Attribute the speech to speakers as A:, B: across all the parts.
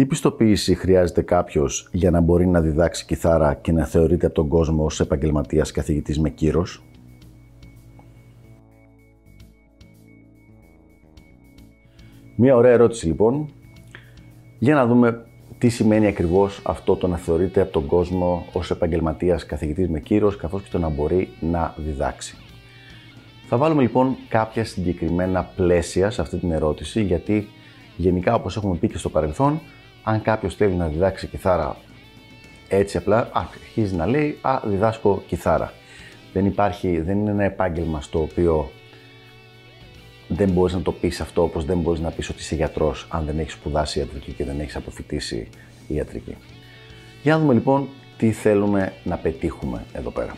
A: Τι πιστοποίηση χρειάζεται κάποιος για να μπορεί να διδάξει κιθάρα και να θεωρείται από τον κόσμο ως επαγγελματίας καθηγητής με κύρος; Μία ωραία ερώτηση λοιπόν, για να δούμε τι σημαίνει ακριβώς αυτό το να θεωρείται από τον κόσμο ως επαγγελματίας καθηγητής με κύρος, καθώς και το να μπορεί να διδάξει. Θα βάλουμε λοιπόν κάποια συγκεκριμένα πλαίσια σε αυτή την ερώτηση, γιατί γενικά όπως έχουμε πει και στο παρελθόν, αν κάποιος θέλει να διδάξει κιθάρα έτσι απλά, αρχίζει να λέει «Α, διδάσκω κιθάρα». Δεν υπάρχει, δεν είναι ένα επάγγελμα στο οποίο δεν μπορείς να το πεις αυτό όπως δεν μπορείς να πεις ότι είσαι γιατρός αν δεν έχεις σπουδάσει ιατρική και δεν έχεις αποφυτίσει ιατρική. Για να δούμε λοιπόν τι θέλουμε να πετύχουμε εδώ πέρα.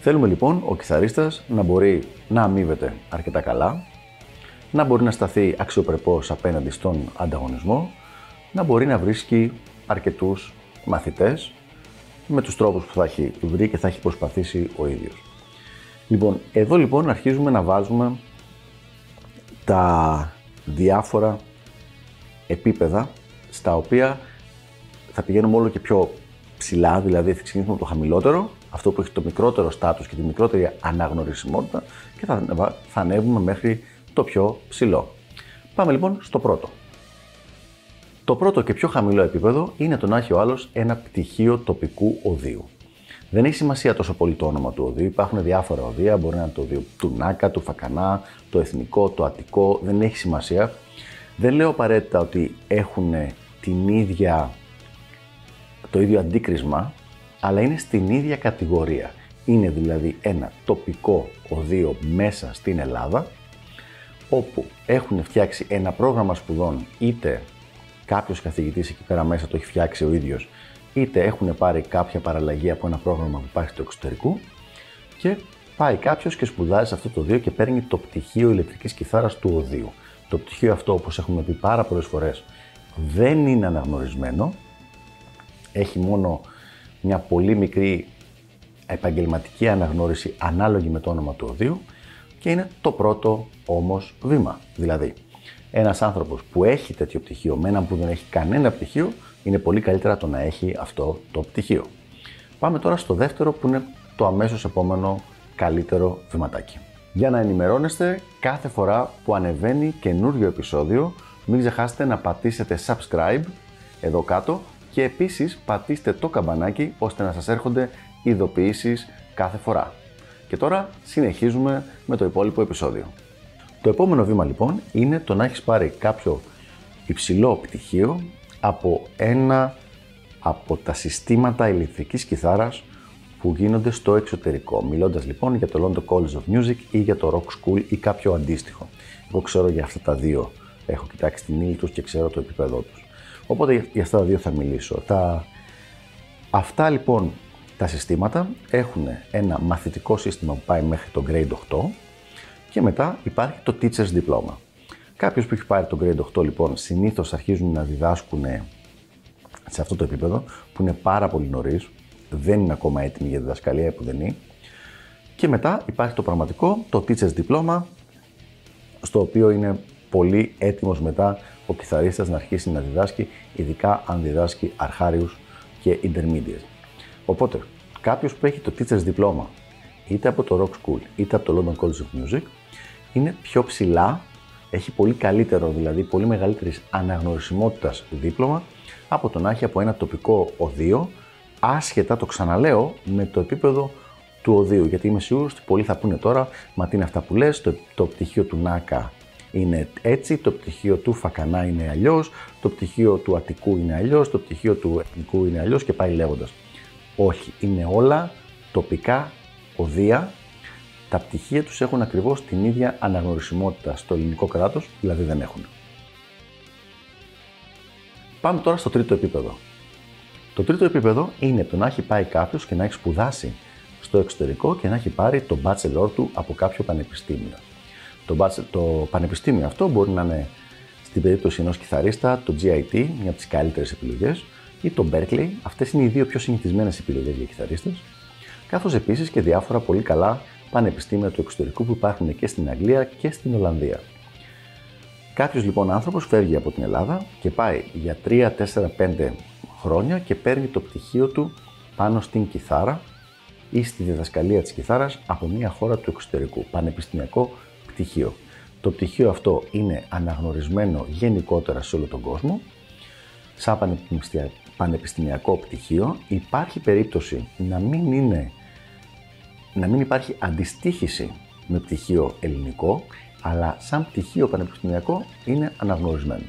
A: Θέλουμε λοιπόν ο κιθαρίστας να μπορεί να αμείβεται αρκετά καλά, να μπορεί να σταθεί αξιοπρεπώς απέναντι στον ανταγωνισμό, να μπορεί να βρίσκει αρκετούς μαθητές με τους τρόπους που θα έχει βρει και θα έχει προσπαθήσει ο ίδιος. Λοιπόν, εδώ λοιπόν αρχίζουμε να βάζουμε τα διάφορα επίπεδα στα οποία θα πηγαίνουμε όλο και πιο ψηλά, δηλαδή θα ξεκινήσουμε από το χαμηλότερο, αυτό που έχει το μικρότερο στάτους και τη μικρότερη αναγνωρισιμότητα και θα, θα ανέβουμε μέχρι το πιο ψηλό. Πάμε λοιπόν στο πρώτο. Το πρώτο και πιο χαμηλό επίπεδο είναι το να έχει ο άλλος ένα πτυχίο τοπικού οδείου. Δεν έχει σημασία τόσο πολύ το όνομα του οδείου. Υπάρχουν διάφορα οδεία. Μπορεί να είναι το οδείο του Νάκα, του Φακανά, το εθνικό, το αττικό. Δεν έχει σημασία. Δεν λέω απαραίτητα ότι έχουν την ίδια, το ίδιο αντίκρισμα, αλλά είναι στην ίδια κατηγορία. Είναι δηλαδή ένα τοπικό οδείο μέσα στην Ελλάδα, όπου έχουν φτιάξει ένα πρόγραμμα σπουδών, είτε κάποιος καθηγητής εκεί πέρα μέσα το έχει φτιάξει ο ίδιος, είτε έχουν πάρει κάποια παραλλαγή από ένα πρόγραμμα που υπάρχει στο εξωτερικό και πάει κάποιος και σπουδάζει σε αυτό το οδείο και παίρνει το πτυχίο ηλεκτρικής κιθάρας του οδείου. Το πτυχίο αυτό, όπως έχουμε πει πάρα πολλές φορές, δεν είναι αναγνωρισμένο, έχει μόνο μια πολύ μικρή επαγγελματική αναγνώριση ανάλογη με το όνομα του οδείου και είναι το πρώτο όμως βήμα. Δηλαδή, ένας άνθρωπος που έχει τέτοιο πτυχίο με έναν που δεν έχει κανένα πτυχίο είναι πολύ καλύτερα το να έχει αυτό το πτυχίο. Πάμε τώρα στο δεύτερο που είναι το αμέσως επόμενο καλύτερο βηματάκι. Για να ενημερώνεστε κάθε φορά που ανεβαίνει καινούριο επεισόδιο, μην ξεχάσετε να πατήσετε subscribe εδώ κάτω και επίσης πατήστε το καμπανάκι ώστε να σας έρχονται ειδοποιήσεις κάθε φορά. Και τώρα συνεχίζουμε με το υπόλοιπο επεισόδιο. Το επόμενο βήμα λοιπόν είναι το να έχεις πάρει κάποιο υψηλό πτυχίο από ένα από τα συστήματα ηλεκτρικής κιθάρας που γίνονται στο εξωτερικό. Μιλώντας λοιπόν για το London College of Music ή για το Rock School ή κάποιο αντίστοιχο. Εγώ ξέρω για αυτά τα δύο. Έχω κοιτάξει την ύλη τους και ξέρω το επίπεδό τους. Οπότε για αυτά τα δύο θα μιλήσω. Τα... Αυτά λοιπόν τα συστήματα έχουν ένα μαθητικό σύστημα που πάει μέχρι το Grade 8 και μετά υπάρχει το Teacher's Diploma. Κάποιος που έχει πάρει το Grade 8 λοιπόν συνήθως αρχίζουν να διδάσκουν σε αυτό το επίπεδο που είναι πάρα πολύ νωρίς, δεν είναι ακόμα έτοιμοι για διδασκαλία που δεν είναι. Και μετά υπάρχει το πραγματικό, το Teacher's Diploma, στο οποίο είναι πολύ έτοιμος μετά ο κιθαρίστας να αρχίσει να διδάσκει, ειδικά αν διδάσκει αρχάριους και intermediate. Οπότε, κάποιος που έχει το Teacher's Diploma, είτε από το Rock School, είτε από το London College of Music, είναι πιο ψηλά, έχει πολύ καλύτερο, δηλαδή πολύ μεγαλύτερης αναγνωρισιμότητας δίπλωμα από το να έχει από ένα τοπικό οδείο, άσχετα, το ξαναλέω, με το επίπεδο του οδείου. Γιατί είμαι σίγουρος ότι πολλοί θα πούνε τώρα, μα τι είναι αυτά που λες, το, το πτυχίο του ΝΑΚΑ είναι έτσι, το πτυχίο του Φακανά είναι αλλιώς, το πτυχίο του Αττικού είναι αλλιώς, το πτυχίο του Εθνικού είναι αλλιώς και πάει λέγοντας. Όχι, είναι όλα τοπικά οδεία. Τα πτυχία τους έχουν ακριβώς την ίδια αναγνωρισιμότητα στο ελληνικό κράτος, δηλαδή δεν έχουν. Πάμε τώρα στο τρίτο επίπεδο. Το τρίτο επίπεδο είναι το να έχει πάει κάποιος και να έχει σπουδάσει στο εξωτερικό και να έχει πάρει το bachelor του από κάποιο πανεπιστήμιο. Το, bachelor, το πανεπιστήμιο αυτό μπορεί να είναι στην περίπτωση ενός κιθαρίστα το GIT, μια από τις καλύτερες επιλογές, ή το Berkeley, αυτές είναι οι δύο πιο συνηθισμένες επιλογές για κιθαρίστες, καθώς επίσης και διάφορα πολύ καλά πανεπιστήμια του εξωτερικού που υπάρχουν και στην Αγγλία και στην Ολλανδία. Κάποιος λοιπόν άνθρωπος φεύγει από την Ελλάδα και πάει για 3, 4, 5 χρόνια και παίρνει το πτυχίο του πάνω στην κιθάρα ή στη διδασκαλία της κιθάρας από μια χώρα του εξωτερικού, πανεπιστημιακό πτυχίο. Το πτυχίο αυτό είναι αναγνωρισμένο γενικότερα σε όλο τον κόσμο. Σαν πανεπιστημιακό πτυχίο υπάρχει περίπτωση να μην, είναι, να μην υπάρχει αντιστοίχηση με πτυχίο ελληνικό, αλλά σαν πτυχίο πανεπιστημιακό είναι αναγνωρισμένο.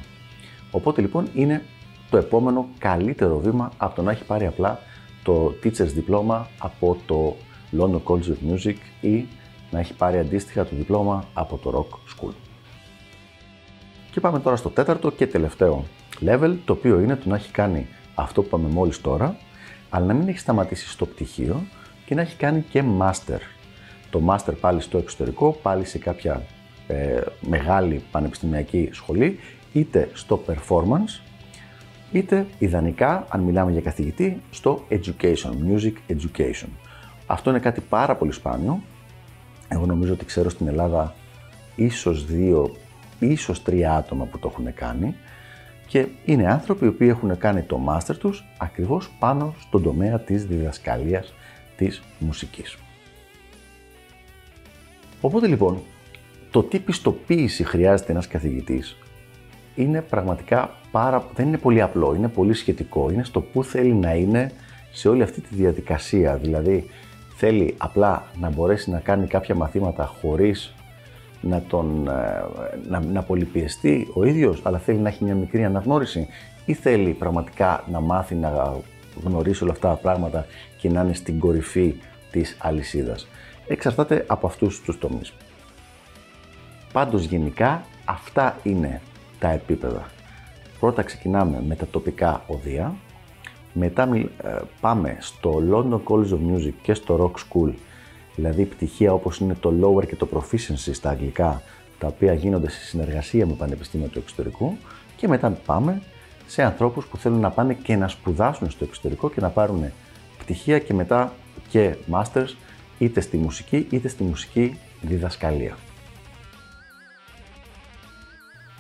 A: Οπότε λοιπόν είναι το επόμενο καλύτερο βήμα από το να έχει πάρει απλά το Teacher's Diploma από το London College of Music ή να έχει πάρει αντίστοιχα το διπλώμα από το Rock School. Και πάμε τώρα στο τέταρτο και τελευταίο level, το οποίο είναι το να έχει κάνει αυτό που είπαμε μόλις τώρα, αλλά να μην έχει σταματήσει στο πτυχίο και να έχει κάνει και master. Το master πάλι στο εξωτερικό, πάλι σε κάποια ε, μεγάλη πανεπιστημιακή σχολή, είτε στο performance, είτε ιδανικά, αν μιλάμε για καθηγητή, στο education, music education. Αυτό είναι κάτι πάρα πολύ σπάνιο. Εγώ νομίζω ότι ξέρω στην Ελλάδα ίσως δύο, ίσως τρία άτομα που το έχουν κάνει και είναι άνθρωποι οι οποίοι έχουν κάνει το master τους ακριβώς πάνω στον τομέα της διδασκαλίας της μουσικής. Οπότε λοιπόν, το τι πιστοποίηση χρειάζεται ένας καθηγητής είναι πραγματικά πάρα, δεν είναι πολύ απλό, είναι πολύ σχετικό. Είναι στο πού θέλει να είναι σε όλη αυτή τη διαδικασία. Δηλαδή, θέλει απλά να μπορέσει να κάνει κάποια μαθήματα χωρίς να, τον, ε, να, να πολυπιεστεί ο ίδιος, αλλά θέλει να έχει μια μικρή αναγνώριση ή θέλει πραγματικά να μάθει να γνωρίσει όλα αυτά τα πράγματα και να είναι στην κορυφή της αλυσίδας. Εξαρτάται από αυτούς τους τομείς. Πάντως γενικά αυτά είναι τα επίπεδα. Πρώτα ξεκινάμε με τα τοπικά οδεία, μετά ε, πάμε στο London College of Music και στο Rock School, δηλαδή πτυχία όπως είναι το Lower και το Proficiency στα αγγλικά, τα οποία γίνονται σε συνεργασία με πανεπιστήμια του εξωτερικού και μετά πάμε σε ανθρώπους που θέλουν να πάνε και να σπουδάσουν στο εξωτερικό και να πάρουν πτυχία και μετά και masters είτε στη μουσική είτε στη μουσική διδασκαλία.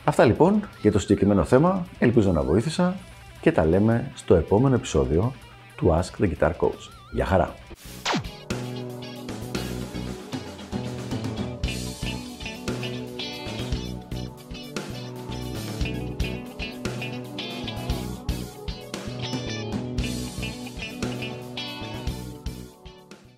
A: Αυτά λοιπόν για το συγκεκριμένο θέμα, ελπίζω να βοήθησα και τα λέμε στο επόμενο επεισόδιο του Ask the Guitar Coach. Γεια χαρά!